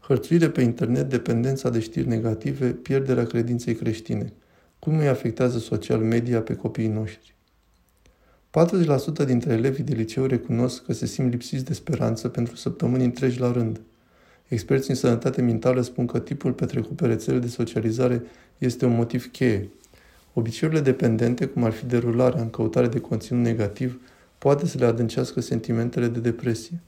Hărțuire pe internet, dependența de știri negative, pierderea credinței creștine. Cum îi afectează social media pe copiii noștri? 40% dintre elevii de liceu recunosc că se simt lipsiți de speranță pentru săptămâni întregi la rând. Experții în sănătate mentală spun că tipul petrecut pe rețele de socializare este un motiv cheie. Obiceiurile dependente, cum ar fi derularea în căutare de conținut negativ, poate să le adâncească sentimentele de depresie.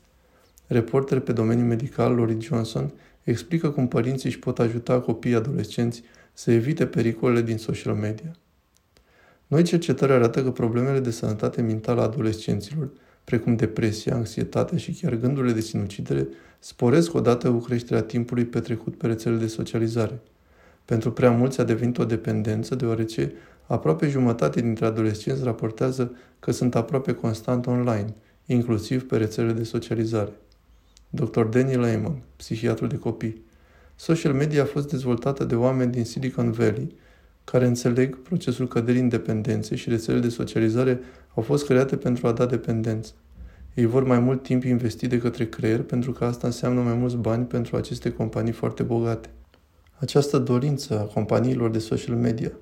Reporter pe domeniul medical, Lori Johnson, explică cum părinții își pot ajuta copiii adolescenți să evite pericolele din social media. Noi cercetări arată că problemele de sănătate mentală a adolescenților, precum depresia, anxietatea și chiar gândurile de sinucidere, sporesc odată cu creșterea timpului petrecut pe rețele de socializare. Pentru prea mulți a devenit o dependență, deoarece aproape jumătate dintre adolescenți raportează că sunt aproape constant online, inclusiv pe rețele de socializare. Dr. Danny Lehman, psihiatru de copii. Social media a fost dezvoltată de oameni din Silicon Valley, care înțeleg procesul căderii independenței și rețelele de socializare au fost create pentru a da dependență. Ei vor mai mult timp investit de către creier pentru că asta înseamnă mai mulți bani pentru aceste companii foarte bogate. Această dorință a companiilor de social media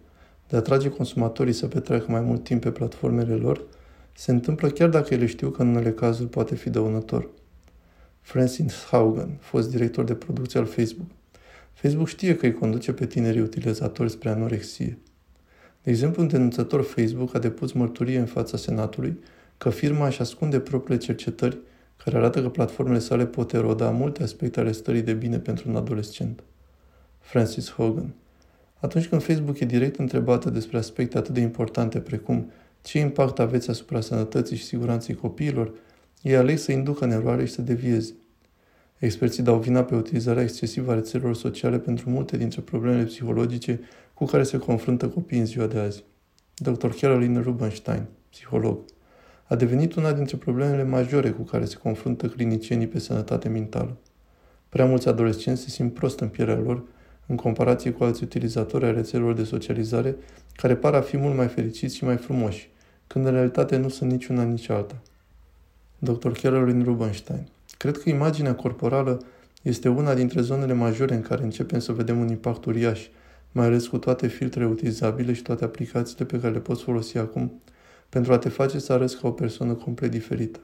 de a atrage consumatorii să petreacă mai mult timp pe platformele lor se întâmplă chiar dacă ele știu că în unele cazuri poate fi dăunător. Francis Haugen, fost director de producție al Facebook. Facebook știe că îi conduce pe tinerii utilizatori spre anorexie. De exemplu, un denunțător Facebook a depus mărturie în fața Senatului că firma își ascunde propriile cercetări care arată că platformele sale pot eroda multe aspecte ale stării de bine pentru un adolescent. Francis Hogan Atunci când Facebook e direct întrebată despre aspecte atât de importante precum ce impact aveți asupra sănătății și siguranței copiilor, ei aleg să inducă în eroare și să devieze. Experții dau vina pe utilizarea excesivă a rețelelor sociale pentru multe dintre problemele psihologice cu care se confruntă copiii în ziua de azi. Dr. Caroline Rubenstein, psiholog, a devenit una dintre problemele majore cu care se confruntă clinicienii pe sănătate mentală. Prea mulți adolescenți se simt prost în pielea lor în comparație cu alți utilizatori ai rețelelor de socializare care par a fi mult mai fericiți și mai frumoși, când în realitate nu sunt niciuna nici alta. Dr. Caroline Rubenstein Cred că imaginea corporală este una dintre zonele majore în care începem să vedem un impact uriaș, mai ales cu toate filtrele utilizabile și toate aplicațiile pe care le poți folosi acum pentru a te face să arăți ca o persoană complet diferită.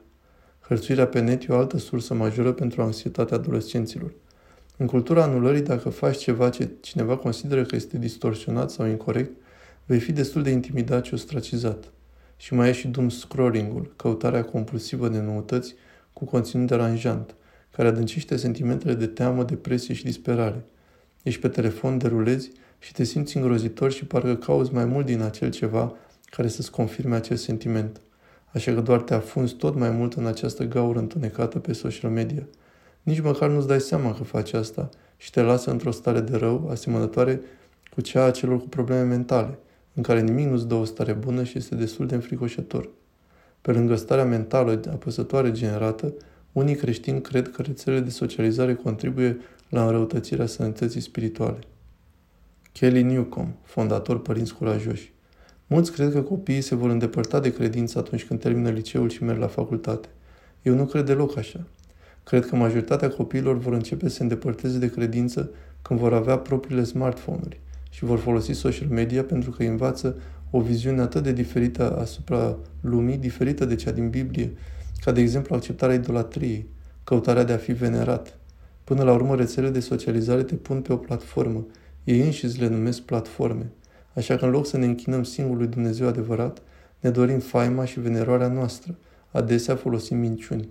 Hărțuirea pe net e o altă sursă majoră pentru anxietatea adolescenților. În cultura anulării, dacă faci ceva ce cineva consideră că este distorsionat sau incorrect, vei fi destul de intimidat și ostracizat. Și mai e și doom scrolling-ul, căutarea compulsivă de noutăți cu conținut deranjant, care adâncește sentimentele de teamă, depresie și disperare. Ești pe telefon, derulezi și te simți îngrozitor și parcă cauți mai mult din acel ceva care să-ți confirme acest sentiment. Așa că doar te afunzi tot mai mult în această gaură întunecată pe social media. Nici măcar nu-ți dai seama că faci asta și te lasă într-o stare de rău asemănătoare cu cea a celor cu probleme mentale, în care nimic nu-ți dă o stare bună și este destul de înfricoșător. Pe lângă starea mentală apăsătoare generată, unii creștini cred că rețelele de socializare contribuie la înrăutățirea sănătății spirituale. Kelly Newcomb, fondator Părinți Curajoși. Mulți cred că copiii se vor îndepărta de credință atunci când termină liceul și merg la facultate. Eu nu cred deloc așa. Cred că majoritatea copiilor vor începe să se îndepărteze de credință când vor avea propriile smartphone-uri și vor folosi social media pentru că învață o viziune atât de diferită asupra lumii, diferită de cea din Biblie, ca de exemplu acceptarea idolatriei, căutarea de a fi venerat. Până la urmă, rețelele de socializare te pun pe o platformă. Ei înșiți le numesc platforme. Așa că în loc să ne închinăm singurului Dumnezeu adevărat, ne dorim faima și venerarea noastră. Adesea folosim minciuni.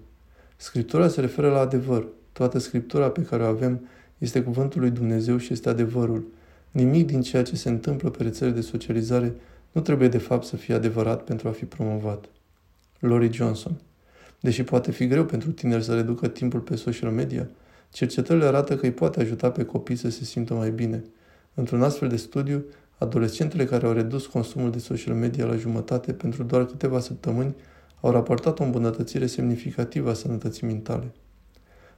Scriptura se referă la adevăr. Toată scriptura pe care o avem este cuvântul lui Dumnezeu și este adevărul. Nimic din ceea ce se întâmplă pe rețele de socializare nu trebuie de fapt să fie adevărat pentru a fi promovat. Lori Johnson Deși poate fi greu pentru tineri să reducă timpul pe social media, cercetările arată că îi poate ajuta pe copii să se simtă mai bine. Într-un astfel de studiu, adolescentele care au redus consumul de social media la jumătate pentru doar câteva săptămâni au raportat o îmbunătățire semnificativă a sănătății mentale.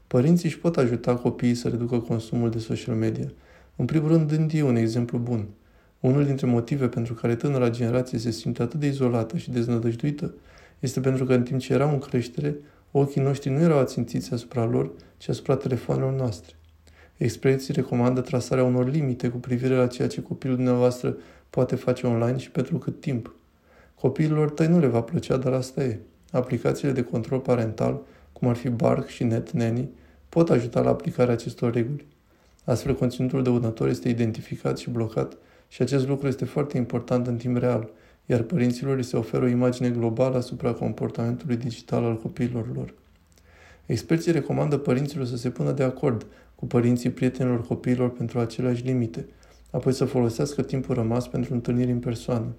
Părinții își pot ajuta copiii să reducă consumul de social media, în primul rând dând ei un exemplu bun – unul dintre motive pentru care tânăra generație se simte atât de izolată și deznădăjduită este pentru că în timp ce erau în creștere, ochii noștri nu erau ațintiți asupra lor, ci asupra telefonelor noastre. Experții recomandă trasarea unor limite cu privire la ceea ce copilul dumneavoastră poate face online și pentru cât timp. Copiilor tăi nu le va plăcea, dar asta e. Aplicațiile de control parental, cum ar fi Bark și NetNanny, pot ajuta la aplicarea acestor reguli. Astfel, conținutul dăunător este identificat și blocat și acest lucru este foarte important în timp real, iar părinților li se oferă o imagine globală asupra comportamentului digital al copiilor lor. Experții recomandă părinților să se pună de acord cu părinții prietenilor copiilor pentru aceleași limite, apoi să folosească timpul rămas pentru întâlniri în persoană.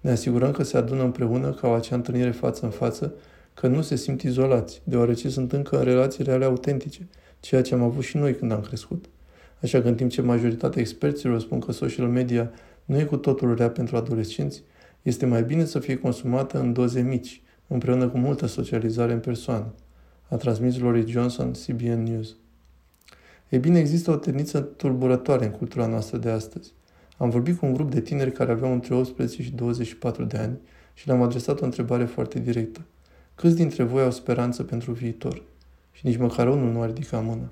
Ne asigurăm că se adună împreună ca o acea întâlnire față în față, că nu se simt izolați, deoarece sunt încă în relații reale autentice, ceea ce am avut și noi când am crescut. Așa că în timp ce majoritatea experților spun că social media nu e cu totul rea pentru adolescenți, este mai bine să fie consumată în doze mici, împreună cu multă socializare în persoană, a transmis Lori Johnson, CBN News. Ei bine, există o tendință tulburătoare în cultura noastră de astăzi. Am vorbit cu un grup de tineri care aveau între 18 și 24 de ani și le-am adresat o întrebare foarte directă. Câți dintre voi au speranță pentru viitor? Și nici măcar unul nu a ridicat mâna.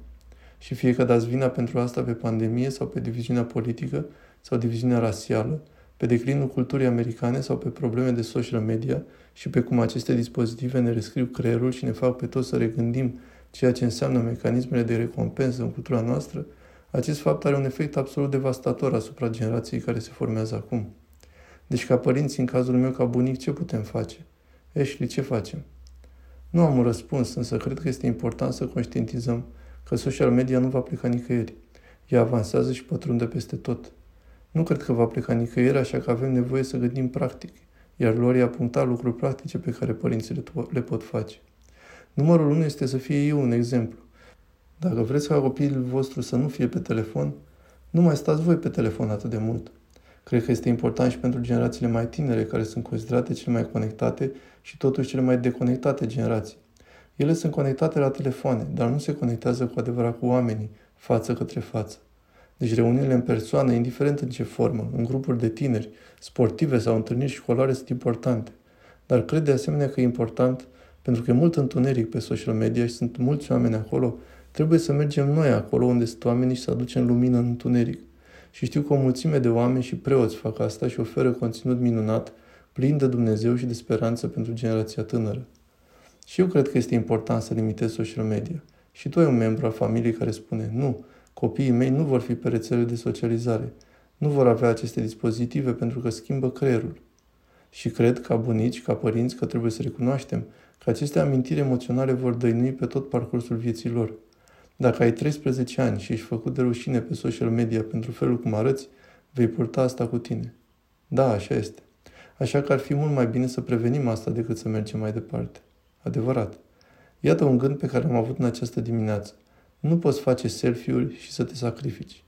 Și fie că dați vina pentru asta pe pandemie sau pe diviziunea politică sau diviziunea rasială, pe declinul culturii americane sau pe probleme de social media și pe cum aceste dispozitive ne rescriu creierul și ne fac pe toți să regândim ceea ce înseamnă mecanismele de recompensă în cultura noastră, acest fapt are un efect absolut devastator asupra generației care se formează acum. Deci, ca părinți, în cazul meu ca bunic, ce putem face? Ashley, ce facem? Nu am un răspuns, însă cred că este important să conștientizăm că social media nu va pleca nicăieri. Ea avansează și pătrunde peste tot. Nu cred că va pleca nicăieri, așa că avem nevoie să gândim practic, iar Lori a punctat lucruri practice pe care părinții le pot face. Numărul 1 este să fie eu un exemplu. Dacă vreți ca copilul vostru să nu fie pe telefon, nu mai stați voi pe telefon atât de mult. Cred că este important și pentru generațiile mai tinere, care sunt considerate cele mai conectate și totuși cele mai deconectate generații. Ele sunt conectate la telefoane, dar nu se conectează cu adevărat cu oamenii, față către față. Deci reuniunile în persoană, indiferent în ce formă, în grupuri de tineri, sportive sau întâlniri școlare sunt importante. Dar cred de asemenea că e important, pentru că e mult întuneric pe social media și sunt mulți oameni acolo, trebuie să mergem noi acolo unde sunt oamenii și să aducem lumină în întuneric. Și știu că o mulțime de oameni și preoți fac asta și oferă conținut minunat, plin de Dumnezeu și de speranță pentru generația tânără. Și eu cred că este important să limitezi social media. Și tu ai un membru al familiei care spune, nu, copiii mei nu vor fi pe rețele de socializare, nu vor avea aceste dispozitive pentru că schimbă creierul. Și cred, ca bunici, ca părinți, că trebuie să recunoaștem că aceste amintiri emoționale vor dăinui pe tot parcursul vieții lor. Dacă ai 13 ani și ești făcut de rușine pe social media pentru felul cum arăți, vei purta asta cu tine. Da, așa este. Așa că ar fi mult mai bine să prevenim asta decât să mergem mai departe. Adevărat. Iată un gând pe care am avut în această dimineață. Nu poți face selfie-uri și să te sacrifici.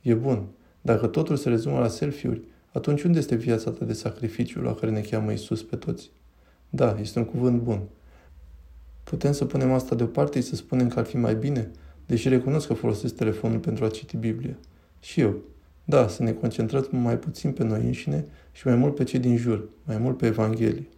E bun. Dacă totul se rezumă la selfie-uri, atunci unde este viața ta de sacrificiu la care ne cheamă Isus pe toți? Da, este un cuvânt bun. Putem să punem asta deoparte și să spunem că ar fi mai bine, deși recunosc că folosesc telefonul pentru a citi Biblia. Și eu. Da, să ne concentrăm mai puțin pe noi înșine și mai mult pe cei din jur, mai mult pe Evanghelie.